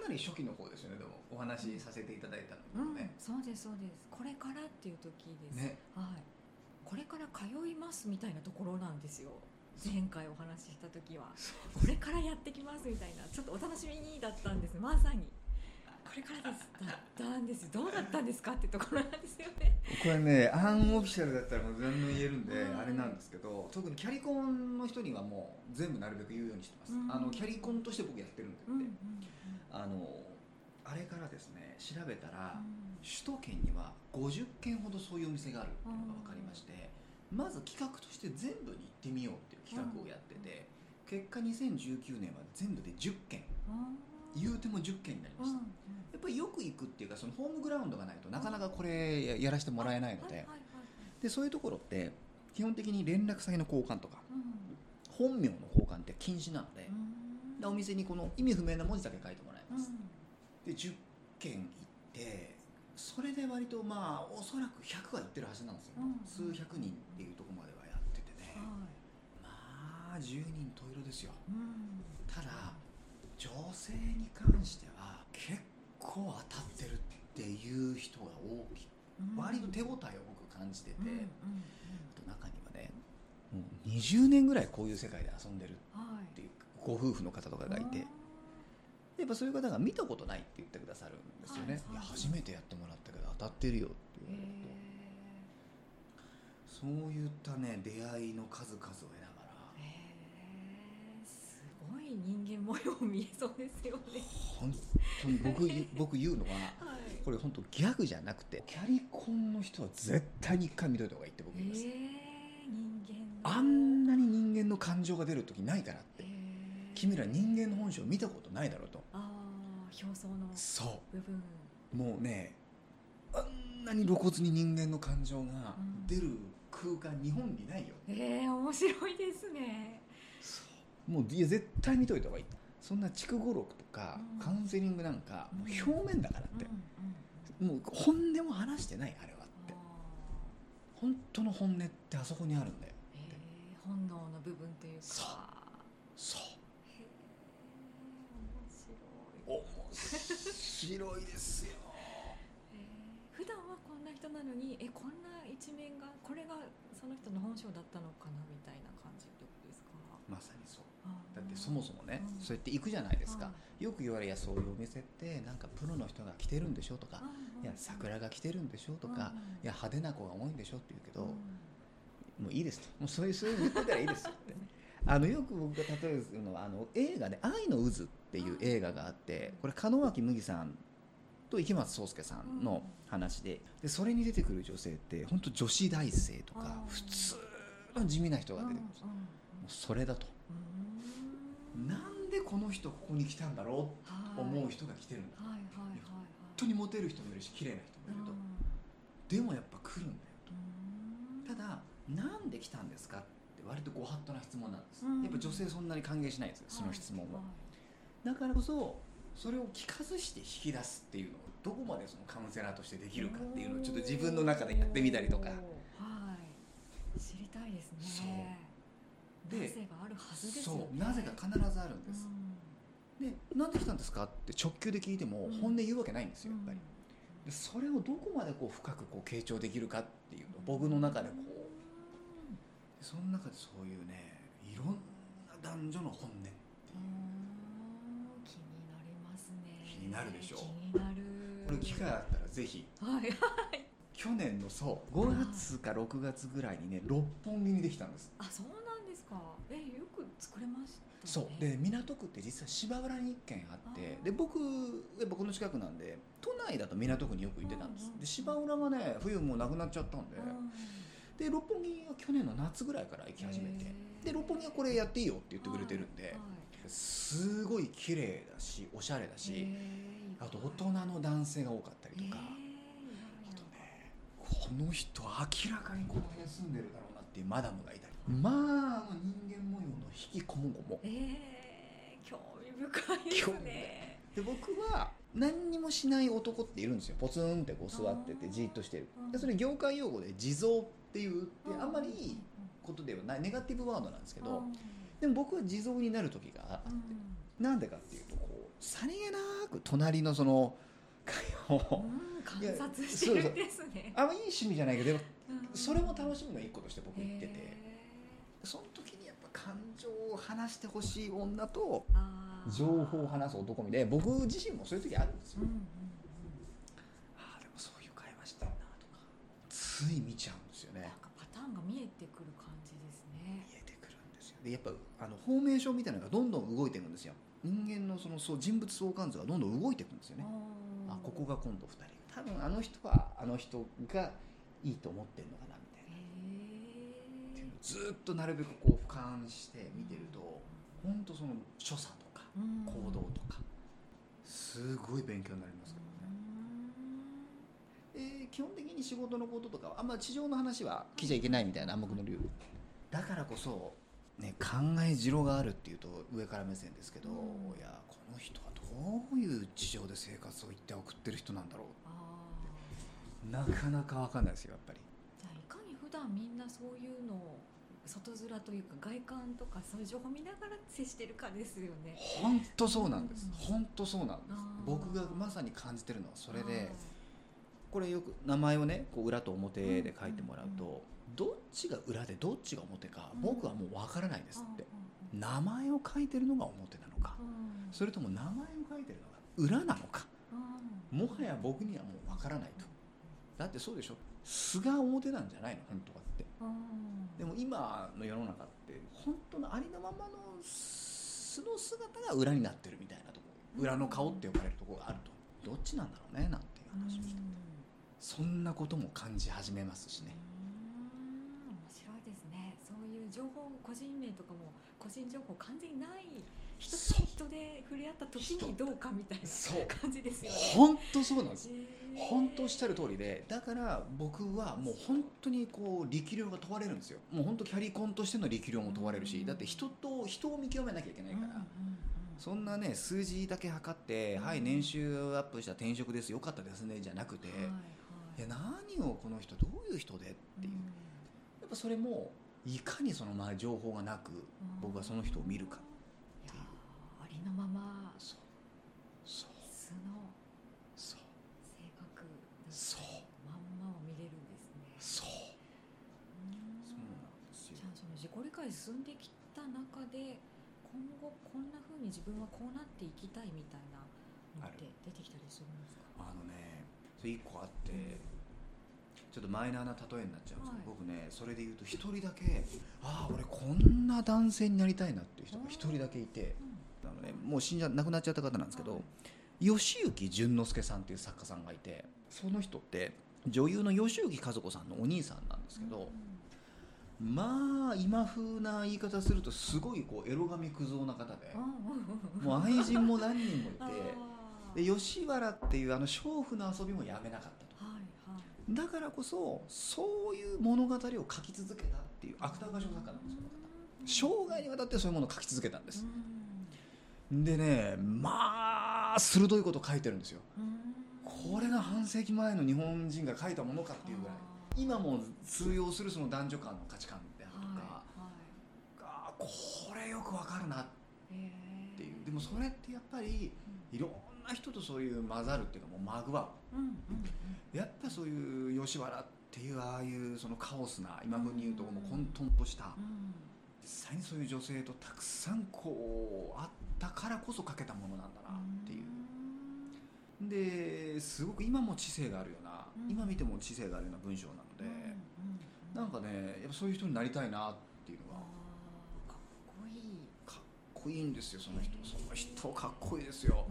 なり初期の方ですよね。でもお話しさせていただいたのうん、もね、そうですそうです。これからっていう時です、ね。はい。これから通いますみたいなところなんですよ。前回お話しした時は。これからやってきますみたいな。ちょっとお楽しみにだったんです。まさにこれからですだったんです。どうだったんですかってところなんですよね。これねアンオフィシャルだったらもう何でも言えるんではいあれなんですけど特にキャリコンの人にはもう全部なるべく言うようにしてます、うん。あのキャリコンとして僕やってるんで。って、うんうんあのあれからですね調べたら、うん。首都圏には50軒ほどそういうお店があるっていうのが分かりまして、まず企画として全部に行ってみようっていう企画をやってて、結果2019年は全部で10軒言うても10軒になりました、やっぱりよく行くっていうかそのホームグラウンドがないとなかなかこれややらせてもらえないので,、でそういうところって基本的に連絡先の交換とかうん。本名の交換って禁止なので,、うん。でお店にこの意味不明な文字だけ書いてもらいうん。ます、で10軒行ってそれで割とまあおそらく100は行ってるはずなんですよ、うん。数百人っていうところまではやっててね、はい。まあ10人十色ですよ。うん。ただ女性に関しては結構当たってるっていう人が大きい。うん。割と手応えを僕感じてて、うんうんうん。あと中にはねもう20年ぐらいこういう世界で遊んでるはいっていうご夫婦の方とかがいて。やっぱそういう方が見たことないって言ってくださるんですよね、はいはい。いや初めてやってもらったけど当たってるよって言われると、そういったね出会いの数々を得ながらへえすごい人間模様見えそうですよね。本当に僕 僕言うのははい。これ本当ギャグじゃなくてキャリコンの人は絶対に一回見といた方がいいって僕言います、へえ人間の。あんなに人間の感情が出る時ないからって。へえ君ら人間の本性を見たことないだろうと。ああ表層のそ部分。うもうねあんなに露骨に人間の感情が出る空間、日本にないよ。ええ面白いですねもういや絶対見といた方がいい。そんな筑語録とか、うん。カウンセリングなんか、もううん表面だからって。もう本音も話してないあれはって。あ本当の本音ってあそこにあるんだよ本能の部分というか。そう。そう。へえ面白い。面白いですよ。普段はこんな人なのにえこんな一面がこれがその人の本性だったのかなみたいな感じってことですか？まさにそうだってそもそもね、うんそうやって行くじゃないですか、はよく言われやそういうお店ってなんかプロの人が来てるんでしょとか、うんいや桜が来てるんでしょとか、うんいや派手な子が多いんでしょって言うけど、うん。もういいですと。もうそういうそういうの言ってたらいいですよって。あのよく僕が例えるのはあの映画で「愛の渦」っていう映画があってこれ門脇麦さんと池松壮亮さんの話ででそれに出てくる女性って本当女子大生とかうん。普通の地味な人が出てくるんですそれだと。うんなんでこの人ここに来たんだろう？はい。と思う人が来てるんだ。はいはいはいはい。本当にモテる人もいるし綺麗な人もいると。でもやっぱ来るんだようん。ただなんで来たんですかって割とご法度な質問なんです、うん。やっぱ女性そんなに歓迎しないんですよその質問を、はい。だからこそそれを聞かずして引き出すっていうのをどこまでそのカウンセラーとしてできるかっていうのをちょっと自分の中でやってみたりとか。はい。知りたいですそう。ねでそうなぜか必ずあるんです、でなんで来たんですかって直球で聞いてもうん。本音言うわけないんですうんよやっぱり、でそれをどこまでこう深くこう傾聴できるかっていうのを僕の中でこう。でその中でそういうねいろんな男女の本音っていう。うん。気になりますね。気になるでしょ。気になる。これ機会あったらぜひ。はい去年のそう5月か6月ぐらいにね六本木にできたんです。あそうかえよく作れましたね。そう。で港区って実は芝浦に1軒あってで僕やっぱこの近くなんで都内だと港区によく行ってたんです。で芝浦がね冬もうなくなっちゃったんで。うんで六本木は去年の夏ぐらいから行き始めて。で六本木はこれやっていいよって言ってくれてるんではい。すごい綺麗だしおしゃれだしあと大人の男性が多かったりとか。へーあとねこの人明らかにこの辺住んでるだろうなっていうマダムがいたりまああの人間模様の引きこもごも。えー、興味深いですね。で僕は何にもしない男っているんですよ。ポツンってこう座っててじーっとしてる。でそれ業界用語で地蔵っていうってあんまりいいことではないネガティブワードなんですけどでも僕は地蔵になる時があってなんでかっていうとこうさりげなく隣のその会をうん観察してるんですね。あんまいい趣味じゃないけどでもうん。それも楽しみの一個として僕言ってて。へその時にやっぱ感情を話してほしい女と情報を話す男みで僕自身もそういう時あるんですよ。うんうんうん。ああでもそういう会話してんなとか。つい見ちゃうんですよね。なんかパターンが見えてくる感じですね。見えてくるんですよ。でやっぱあのフォーメーションみたいなのがどんどん動いていくんですよ。人間のそのそう人物相関図がどんどん動いていくんですよね。あここが今度2人。多分あの人はあの人がいいと思ってるのかなみたいなっていうのをずっとなるべくこう俯瞰して見てると本当その所作とか行動とかすごい勉強になりますからね、えー基本的に仕事のこととかはあんま地上の話は聞いちゃいけないみたいな暗黙のルール。だからこそ、ね、考え次郎があるっていうと上から目線ですけど、うん。いやこの人はどういう地上で生活を一体送ってる人なんだろあうなかなか分かんないですよやっぱり。ーじゃあいかに普段みんなそういうのを外面というか外観とかそういう情報を見ながら接してるかですよね。本当そうなんです。うん。本当そうなんです。僕がまさに感じてるのはそれはいでこれよく名前をねこう裏と表で書いてもらうと、どっちが裏でどっちが表かうん。僕はもう分からないですって、うんうん。名前を書いてるのが表なのかうん。それとも名前を書いてるのが裏なのかうん。もはや僕にはもう分からないと。だってそうでしょ？素が表なんじゃないの？本当はって。うんでも今の世の中って本当のありのままの素の姿が裏になってるみたいなとこ裏の顔って呼ばれるところがあると。どっちなんだろうねなんていう話をしてそんなことも感じ始めますしねうん面白いですねそういう情報個人名とかも個人情報完全にない人と人で触れ合った時にどうかみたいなそう。感じですよね。本当そうなんです。本当おっしゃる通りでだから僕はもう本当にこう力量が問われるんですよ。もう本当キャリコンとしての力量も問われるしだって人と人を見極めなきゃいけないから、うんうんうんそんなね数字だけ測って、うん。はい年収アップした転職ですよかったですねじゃなくて、いや何をこの人どういう人でっていう、やっぱそれもいかにその前情報がなくうん。僕はその人を見るか。いやーありのままそう。そう。素のそう。性格そうまんまを見れるんですね。そう。うんそうなんですよ。じゃあその自己理解進んできた中で今後こんな風に自分はこうなっていきたいみたいなのって出てきたりするんですか？あのねそれ1個あって、ちょっとマイナーな例えになっちゃうんですけど、はい。僕ねそれで言うと1人だけああ俺こんな男性になりたいなっていう人が1人だけいて。うん。あの、ね、もう死んじゃ亡くなっちゃった方なんですけど、はい吉行淳之介さんっていう作家さんがいてその人って女優の吉行和子さんのお兄さんなんですけど、まあ今風な言い方するとすごいこうエロ髪クズ男な方でうんうんもう愛人も何人もいて。あでー吉原っていうあの娼婦の遊びもやめなかっだからこそそういう物語を書き続けたっていう芥川賞作家なんですよ生涯にわたってそういうものを書き続けたんです。でねまあ鋭いこと書いてるんですよ。これが半世紀前の日本人が書いたものかっていうぐらい。今も通用するその男女間の価値観であるとか、あーこれよくわかるなっていう。でもそれってやっぱりいろんな人とそういう混ざるっていうかもうまぐわうやっぱそういう吉原っていうああいうそのカオスな今風に言うともう混沌とした実際にそういう女性とたくさんこうあったからこそ書けたものなんだなっていう。ですごく今も知性があるような、うん。今見ても知性があるような文章なので、なんかねやっぱそういう人になりたいなっていうのがかっこいい。かっこいいんですよその人。その人かっこいいですよ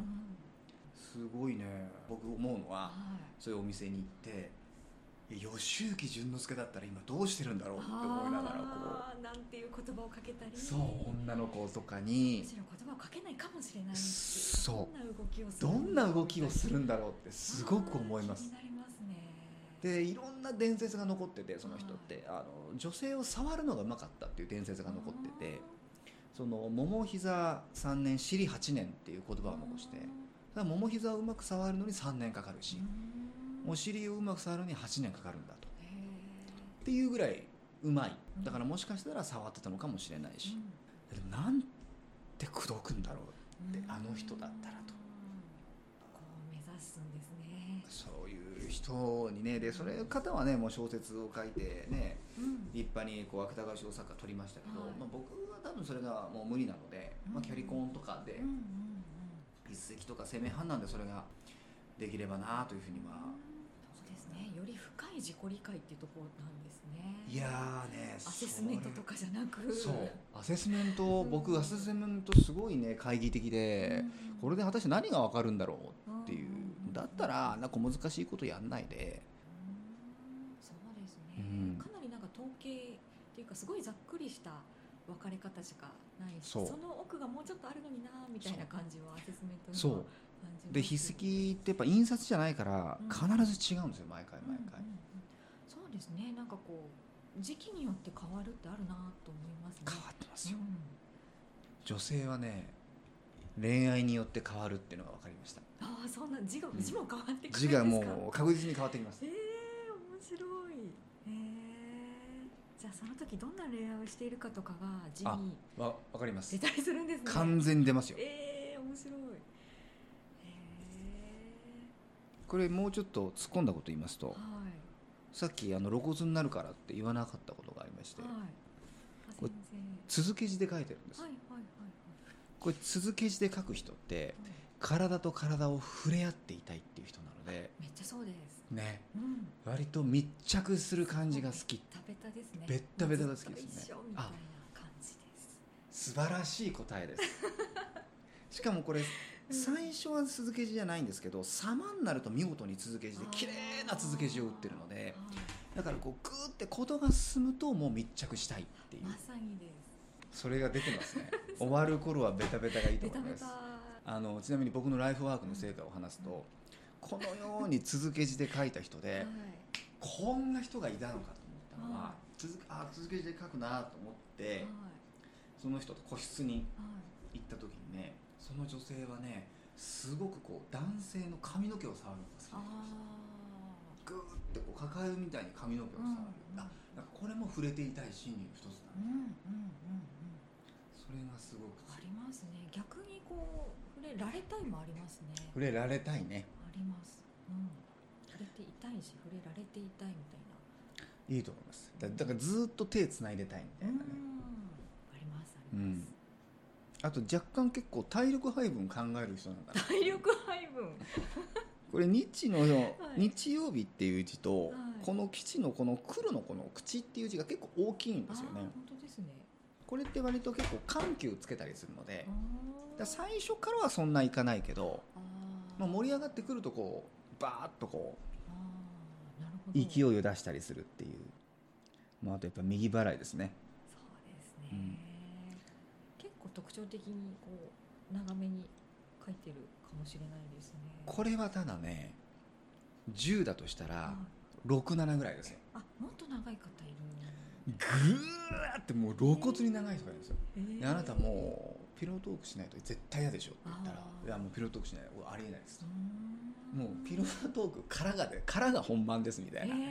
すごいね。僕思うのはそういうお店に行って吉行淳之介だったら今どうしてるんだろうって思いながらこあーなんていう言葉をかけたり。うそう女の子とかに。むしろ言葉をかけないかもしれないそう。どんな動きをするどんな動きをするんだろうってすごく思います。でいろんな伝説が残っててその人って。あの女性を触るのがうまかったっていう伝説が残っててその桃膝3年尻8年っていう言葉を残してただ桃膝をうまく触るのに3年かかるしお尻をうまく触るのに8年かかるんだと。っていうぐらいうまい。だからもしかしたら触ってたのかもしれないし、でもなんて口説くんだろうってあの人だったらと。いう人にねでそれ方はねもう小説を書いてねうん。立派にこう芥川賞作家取りましたけど、はい。まあ、僕は多分それがもう無理なので、まあ、キャリコンとかでうんうんうん一石とか生命判断でそれができればなというふうには、そうですね。より深い自己理解っていうところなんですね。いやーねアセスメントとかじゃなく。そう。アセスメントうん。僕アセスメントすごいね懐疑的で、うん。これで果たして何が分かるんだろうっていう。だったらなんか難しいことやんないで。うん。そうですね、うん。かなりなんか統計っていうかすごいざっくりした分かれ方しかないしそう。の奥がもうちょっとあるのになみたいな感じはアセスメントそう。で筆跡ってやっぱ印刷じゃないからうん。必ず違うんですよ毎回毎回、うんうんうん。そうですね。なんかこう時期によって変わるってあるなと思いますね。変わってますよ、うん女性はね恋愛によって変わるっていうのが分かりました。ああそんな字がうん。字も変わってくるんですか？字がもう確実に変わってきます。ええ面白い。ええじゃあその時どんな恋愛をしているかとかが字あにわ分かります。出たりするんですね。完全に出ますよ。ええ面白い。えこれもうちょっと突っ込んだこと言いますとえはい。さっきあの露骨になるからって言わなかったことがありましてはい。これ続け字で書いてるんです、はいはいはいこれ続け字で書く人ってはいはい体と体を触れ合っていたいっていう人なのでめっちゃそうです。ね。うん。割と密着する感じが好き。ベッタベタですね。ベッタベタが好きですね。もうずっと一緒みたいな感じです。素晴らしい答えです。しかもこれ最初は続け字じゃないんですけど様になると見事に続け字で綺麗な続け字を打ってるのでだからこうグーってことが進むともう密着したいっていう。まさにです。それが出てますね。終わる頃はベタベタがいいと思います。タあのちなみに僕のライフワークの成果を話すとこのように続け字で書いた人ではい。こんな人がいたのかと思ったのはは続けあ続け字で書くなと思ってはい。その人と個室にはい。行った時にねその女性はねすごくこう男性の髪の毛を触るのが好きであグーってこう抱えるみたいに髪の毛を触る、あなんかこれも触れていたい心理の一つだうんうんうんうんそれがすごくありますね。逆にこう触れられたいもありますね。触れられたいね。あります。うん。触れていたいし触れられていたいみたいな。いいと思います。だだからずっと手つないでたいみたいなね、ありますありうん。ます、あと若干結構体力配分考える人なんだな。体力配分。これ日の、い。日曜日っていう字と、はい。この基地のこの黒のこの口っていう字が結構大きいんですよね。本当ですねこれって割と結構緩急つけたりするのでだ最初からはそんないかないけど、まあ、盛り上がってくるとこうバーッとこう勢いを出したりするっていう、まあ、あとやっぱ右払いですね。そうですね、うん。結構特徴的にこう長めに書いてるかもしれないですね。これはただね10だとしたらはい67ぐらいですよ。あもっと長い方いるぐーってもう露骨に長い人がいるんですよ。えー。であなたもうピロートークしないと絶対嫌でしょって言ったらいやもうピロートークしない俺ありえないです。もうピロートークからがでからが本番ですみたいな、いえ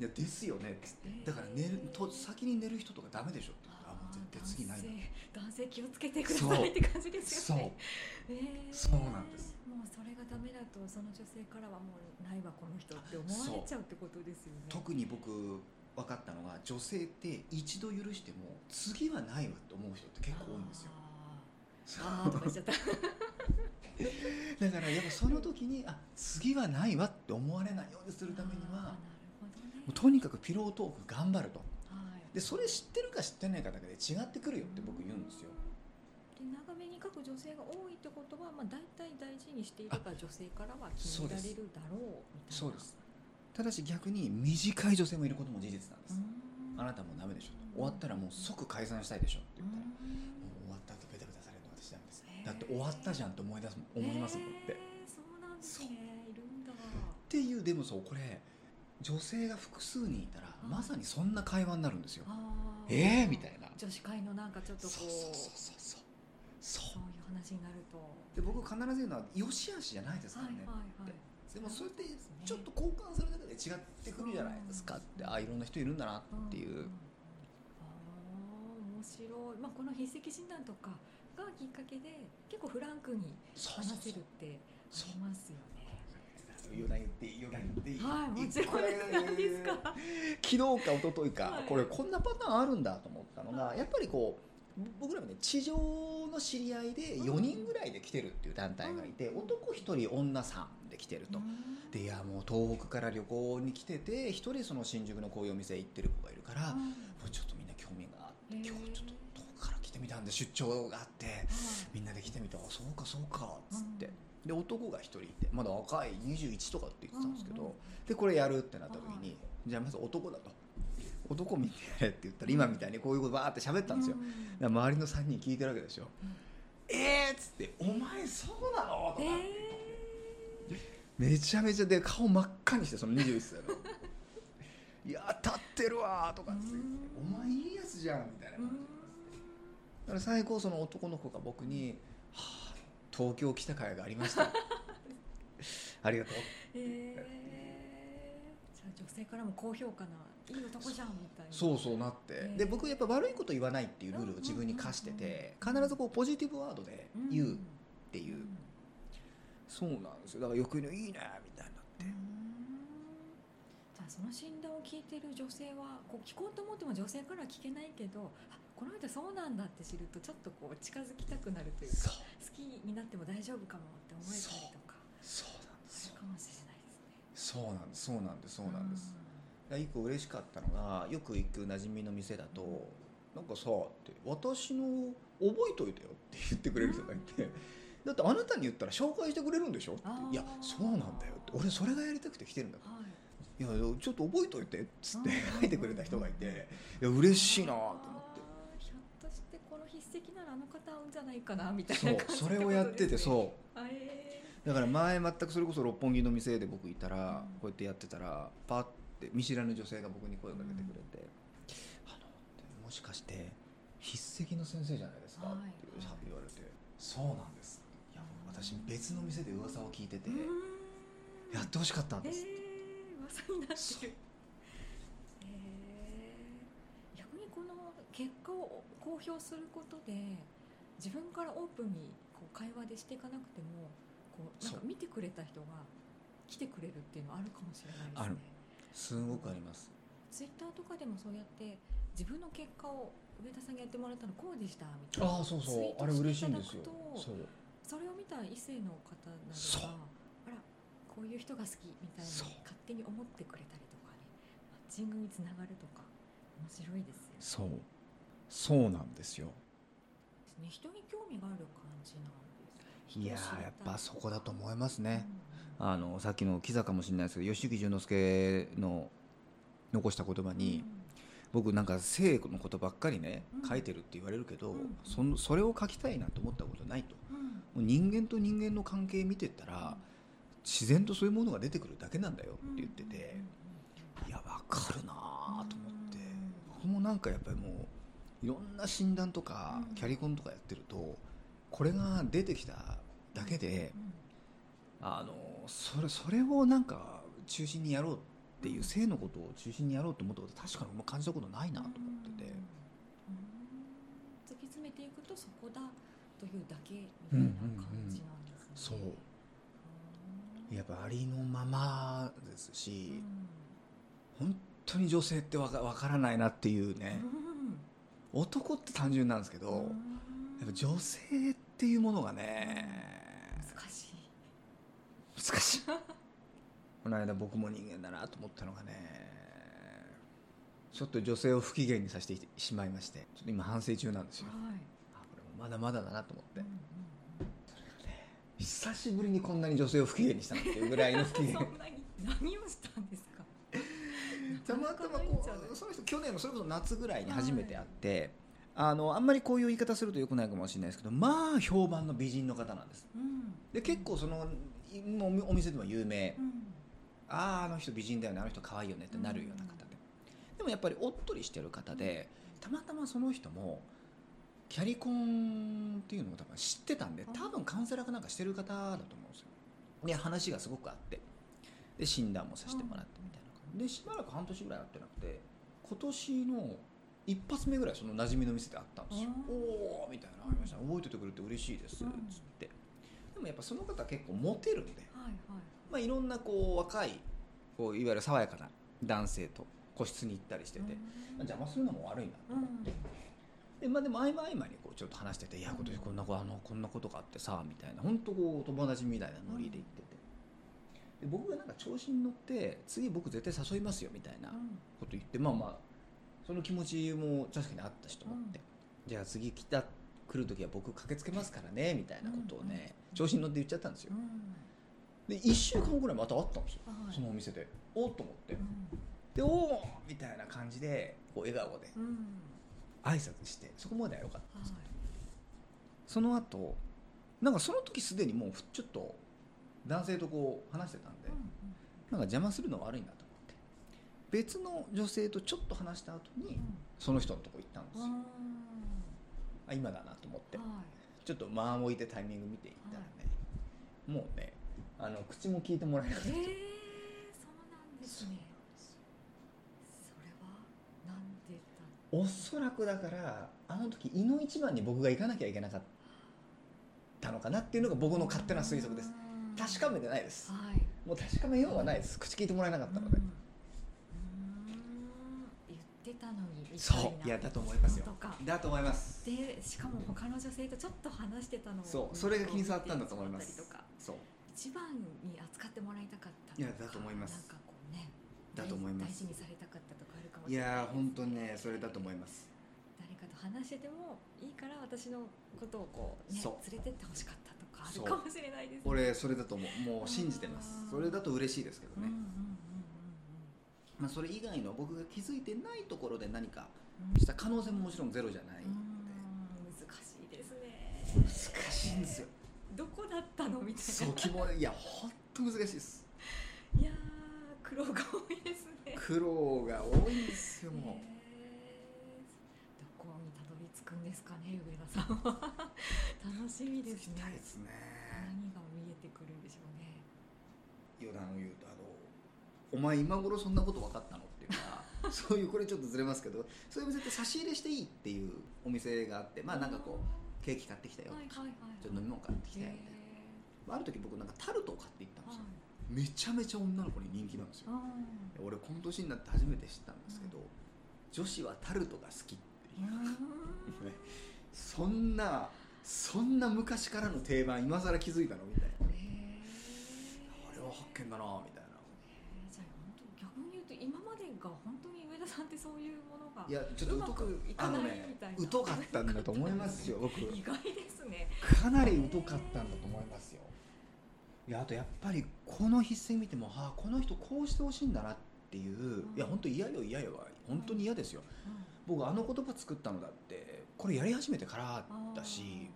ー。やですよねっつって。だから寝ると先に寝る人とかダメでしょって言ったらあもう絶対次ないの。男性男性気をつけてくださいって感じですそう。よねえー。そうなんです。もうそれがダメだとその女性からはもうないわこの人って思われちゃうってことですよね。特に僕分かったのが女性って一度許しても次はないわって思う人って結構多いんですよ。あー。あーとか言っちゃった。だからやっぱその時にあ次はないわって思われないようにするためにはね。とにかくピロートーク頑張ると。はい。でそれ知ってるか知ってないかだけで違ってくるよって僕言うんですよ。で長めに書く女性が多いってことは、まあ、大体大事にしていれば女性からは気に入られるだろうみたいな。そうですただし逆に短い女性もいることも事実なんです、あなたもうダメでしょと。終わったらもう即解散したいでしょってう言ったら、ん。もう終わった後ベタベタされるの私ダメです。だって終わったじゃんって思い出す思いますもんって、そうなんですね。いるんだ。ていうでもそうこれ女性が複数人いたらうんまさにそんな会話になるんですよ、あー。えーみたいな。女子会のなんかちょっとこそうう。そうそうそうそう。そう。そういう話になると。で僕必ず言うのは良し悪しじゃないですからね、はいはいはいでもそれってちょっと交換するだけで違ってくるじゃないですか。ってああいろんな人いるんだなっていう、あー面白い、まあ、この筆跡診断とかがきっかけで結構フランクに話せるってありますよね。余談言っていい余談言っていい。はいもちろんですか？昨日か一昨日か、はい。これこんなパターンあるんだと思ったのが、やっぱりこう僕らもね地上の知り合いで4人ぐらいで来てるっていう団体がいて、男1人女3で来てると、でいやもう東北から旅行に来てて1人その新宿のこういうお店行ってる子がいるから、もうちょっとみんな興味があって今日ちょっと遠くから来てみたんで出張があってみんなで来てみた。あそうかそうかっつって、で男が1人いてまだ若い21とかって言ってたんですけど、でこれやるってなった時に、じゃあまず男だと男見てやれって言ったら今みたいにこういうことバーって喋ったんですよ、で周りの3人聞いてるわけですよ、うんえーっつって「お前そうなの?」とか、えめちゃめちゃで顔真っ赤にしてその21歳の「いや立ってるわ」とか。っつってうん「お前いいやつじゃん」みたいな。ーうん。感じだから最後その男の子が僕に「はあ東京来た甲斐がありました」ありがとうえー性からも高評価ないい男じゃんみたいな。そうそうなって、へえ。で僕やっぱ悪いこと言わないっていうルールを自分に課してて必ずこうポジティブワードで言うっていう、そうなんですよ。だからよく言うのいいねみたいになって、じゃあその診断を聞いてる女性はこう聞こうと思っても女性からは聞けないけどあこの人そうなんだって知るとちょっとこう近づきたくなるというか好きになっても大丈夫かもって思えたりとか。そう。なんですよ。かもしれないそうなんですそうなんですそうなんです、一個嬉しかったのがよく行く馴染みの店だと「なんかさ」って「私の覚えといてよ」って言ってくれる人がいて「だってあなたに言ったら紹介してくれるんでしょ?」ってあー「いやそうなんだよ」って「俺それがやりたくて来てるんだから」はい。いやちょっと覚えといて」っつってうん書いてくれた人がいていや嬉しいなと思って。ひょっとしてこの筆跡ならあの方合うんじゃないかなみたいそうな感じそれをやっててうそう。えだから前全くそれこそ六本木の店で僕いたら、うんこうやってやってたらパッて見知らぬ女性が僕に声をかけてくれて「あのもしかして筆跡の先生じゃないですか?」はい。って言われて「そうなんです」いや私別の店で噂を聞いてて、ーやってほしかったんえです、ー、噂になってる。えー逆にこの結果を公表することで自分からオープンにこう会話でしていかなくてもこうなんか見てくれた人が来てくれるっていうのはあるかもしれないですね。ある。すごくあります。ツイッターとかでもそうやって自分の結果を上田さんがやってもらったのこうでしたみたいな。ああそうそう。あれ嬉しいんですよ。していただくとそう。それを見た異性の方などがあらこういう人が好きみたいにそう。勝手に思ってくれたりとかねマッチングにつながるとか面白いですよね。そう。そうなんですよ。ね。人に興味がある感じなんいやーやっぱそこだと思いますね、うん。あのさっきのキザかもしれないですけど吉木潤之介の残した言葉に、僕なんか性のことばっかりね、うん。書いてるって言われるけど、うん。そのそれを書きたいなと思ったことないと。うん。うんもう人間と人間の関係見てったら、自然とそういうものが出てくるだけなんだよって言ってて、いやわかるなーと思って、僕もなんかやっぱりもういろんな診断とか、うん。キャリコンとかやってるとこれが出てきただけで、あのそれそれをなんか中心にやろうっていう性のことを中心にやろうと思ったこと確かにも感じたことないなと思ってて、突き詰めていくとそこだというだけみたいな感じなんですね、そううんやっぱありのままですし、うん。本当に女性ってわかわからないなっていうね、男って単純なんですけど、うん。やっぱ女性っていうものがね、難しい。この間僕も人間だなと思ったのがねちょっと女性を不機嫌にさせてしまいましてちょっと今反省中なんですよ。はい。あこれもまだまだだなと思って。うん。うん久しぶりにこんなに女性を不機嫌にしたのっていうぐらいの不機嫌。そんなに何をしたんですか？たまたまこうその人去年のそれこそ夏ぐらいに初めて会って、あのあんまりこういう言い方するとよくないかもしれないですけどまあ評判の美人の方なんです。うん。で結構そのお店でも有名、うん。あああの人美人だよねあの人可愛いよねってなるような方で、でもやっぱりおっとりしてる方でたまたまその人もキャリコンっていうのを多分知ってたんで多分カウンセラーかなんかしてる方だと思うんですよ。で話がすごくあって。で診断もさせてもらってみたいな感じ。でしばらく半年ぐらい会ってなくて今年の一発目ぐらいその馴染みの店で会ったんですよ。うんおおみたいなのありました。覚えててくれて嬉しいですっつってでもやっぱその方結構モテるんで。はいはいまあ、いろんなこう若いこういわゆる爽やかな男性と個室に行ったりしてて、まあ、邪魔するのも悪いなと思って、でまあ、でも合間合間にこうちょっと話してて「いや今年こんなこあのこんなことがあってさ」みたいな。本当こう友達みたいなノリで言ってて、で僕がなんか調子に乗って「次僕絶対誘いますよ」みたいなこと言ってまあまあその気持ちも確かにあったしと思って、じゃあ次来た来る時は僕駆けつけますからねみたいなことをね、調子に乗って言っちゃったんですよ、で1週間後ぐらいまた会ったんですよ、はい。そのお店で。おっと思って、でおおみたいな感じでこう笑顔で挨拶して。そこまでは良かったんです、その後なんかその時すでにもうふちょっと男性とこう話して。たんで、なんか邪魔するの悪いなと思って。別の女性とちょっと話した後にその人のとこ行ったんですよ、あ今だなと思ってちょっと間を置いてタイミング見ていったらね、もうねあの口も聞いてもらえなかった、えー、そうなんですね。それはなんでだおそらくだからあの時井の一番に僕が行かなきゃいけなかったのかなっていうのが僕の勝手な推測です。確かめてないです。はい。もう確かめようはないです。口聞いてもらえなかったので、うんたのにみたいなそう。いやだと思いますよ。とか。だと思います。でしかも他の女性とちょっと話してたのをそう。それが気に障ったんだと思います。そう。一番に扱ってもらいたかったいやだと思います。なんかこうねだと思います。大事にされたかったとかあるかもいしれないやー本当にねそれだと思います。誰かと話しててもいいから私のことをこうねそう。連れてってほしかったとかあるかもしれないですね。俺それだと思う。もう信じてます。それだと嬉しいですけどね、うんうんうんまあ、それ以外の僕が気づいてないところで何かした可能性ももちろんゼロじゃない、うん。難しいですね。難しいんですよ。どこだったのみたいな。そう気もいや本当難しいです。いやー苦労が多いですね。苦労が多いんですよもへー。どこにたどり着くんですかね上田さんは。楽しみうですね。ですね。何が見えてくるんでしょうね。余談を言うとお前今頃そんなこと分かったの？っていうかそういうこれちょっとずれますけどそういうお店って差し入れしていいっていうお店があってまあなんかこうケーキ買ってきたよとか、はいはいはい。ちょっと飲み物買ってきたよみたいなあある時僕なんかタルトを買っていったんですよ、めちゃめちゃ女の子に人気なんですよ。あ俺この年になって初めて知ったんですけど、女子はタルトが好きってーいう。そんなそんな昔からの定番今更気づいたの？みたいな。へあれは発見だなみたいなえじゃあ本当逆に言うと今までが本当に上田さんってそういうものがいやちょっと疎くうまくいかないあのねみたいな。疎かったんだと思いますよ僕。意外ですね。かなり疎かったんだと思いますよ。いやあとやっぱりこの筆跡見てもはあこの人こうしてほしいんだなっていう、うん。いや本当嫌よ嫌よ本当に嫌ですよ。僕あの言葉作ったのだってこれやり始めてからだしい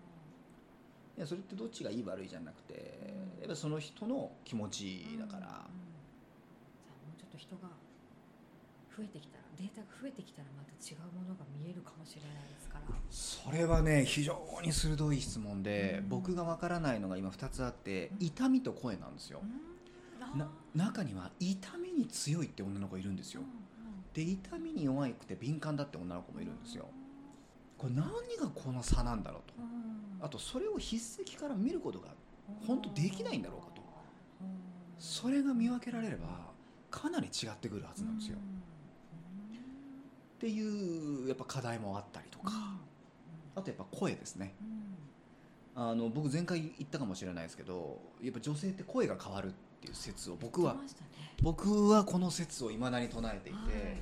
やそれってどっちがいい悪いじゃなくてうん。やっぱその人の気持ちだから、うん。うん。じゃあもうちょっと人が増えてきたらデータが増えてきたらまた違うものが見えるかもしれないですから。それはね非常に鋭い質問で、うん。僕がわからないのが今2つあってうん。痛みと声なんですよ、うん。中には痛みに強いって女の子いるんですよ、うんうんで痛みに弱くて敏感だって女の子もいるんですよ。これ何がこの差なんだろうと。うん。あとそれを筆跡から見ることが本当できないんだろうかと。うん。それが見分けられればかなり違ってくるはずなんですよ、っていうやっぱ課題もあったりとか、あとやっぱ声ですね。あの僕前回言ったかもしれないですけどやっぱ女性って声が変わるっていう説を僕はね。僕はこの説をいまだに唱えていて、はいはい。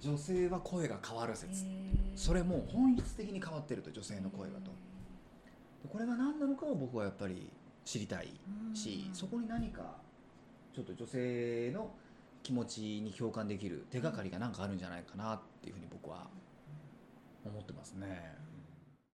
女性は声が変わる説、それも本質的に変わってると女性の声がと。これが何なのかを僕はやっぱり知りたいし、そこに何かちょっと女性の気持ちに共感できる手がかりが何かあるんじゃないかなっていうふうに僕は思ってますね。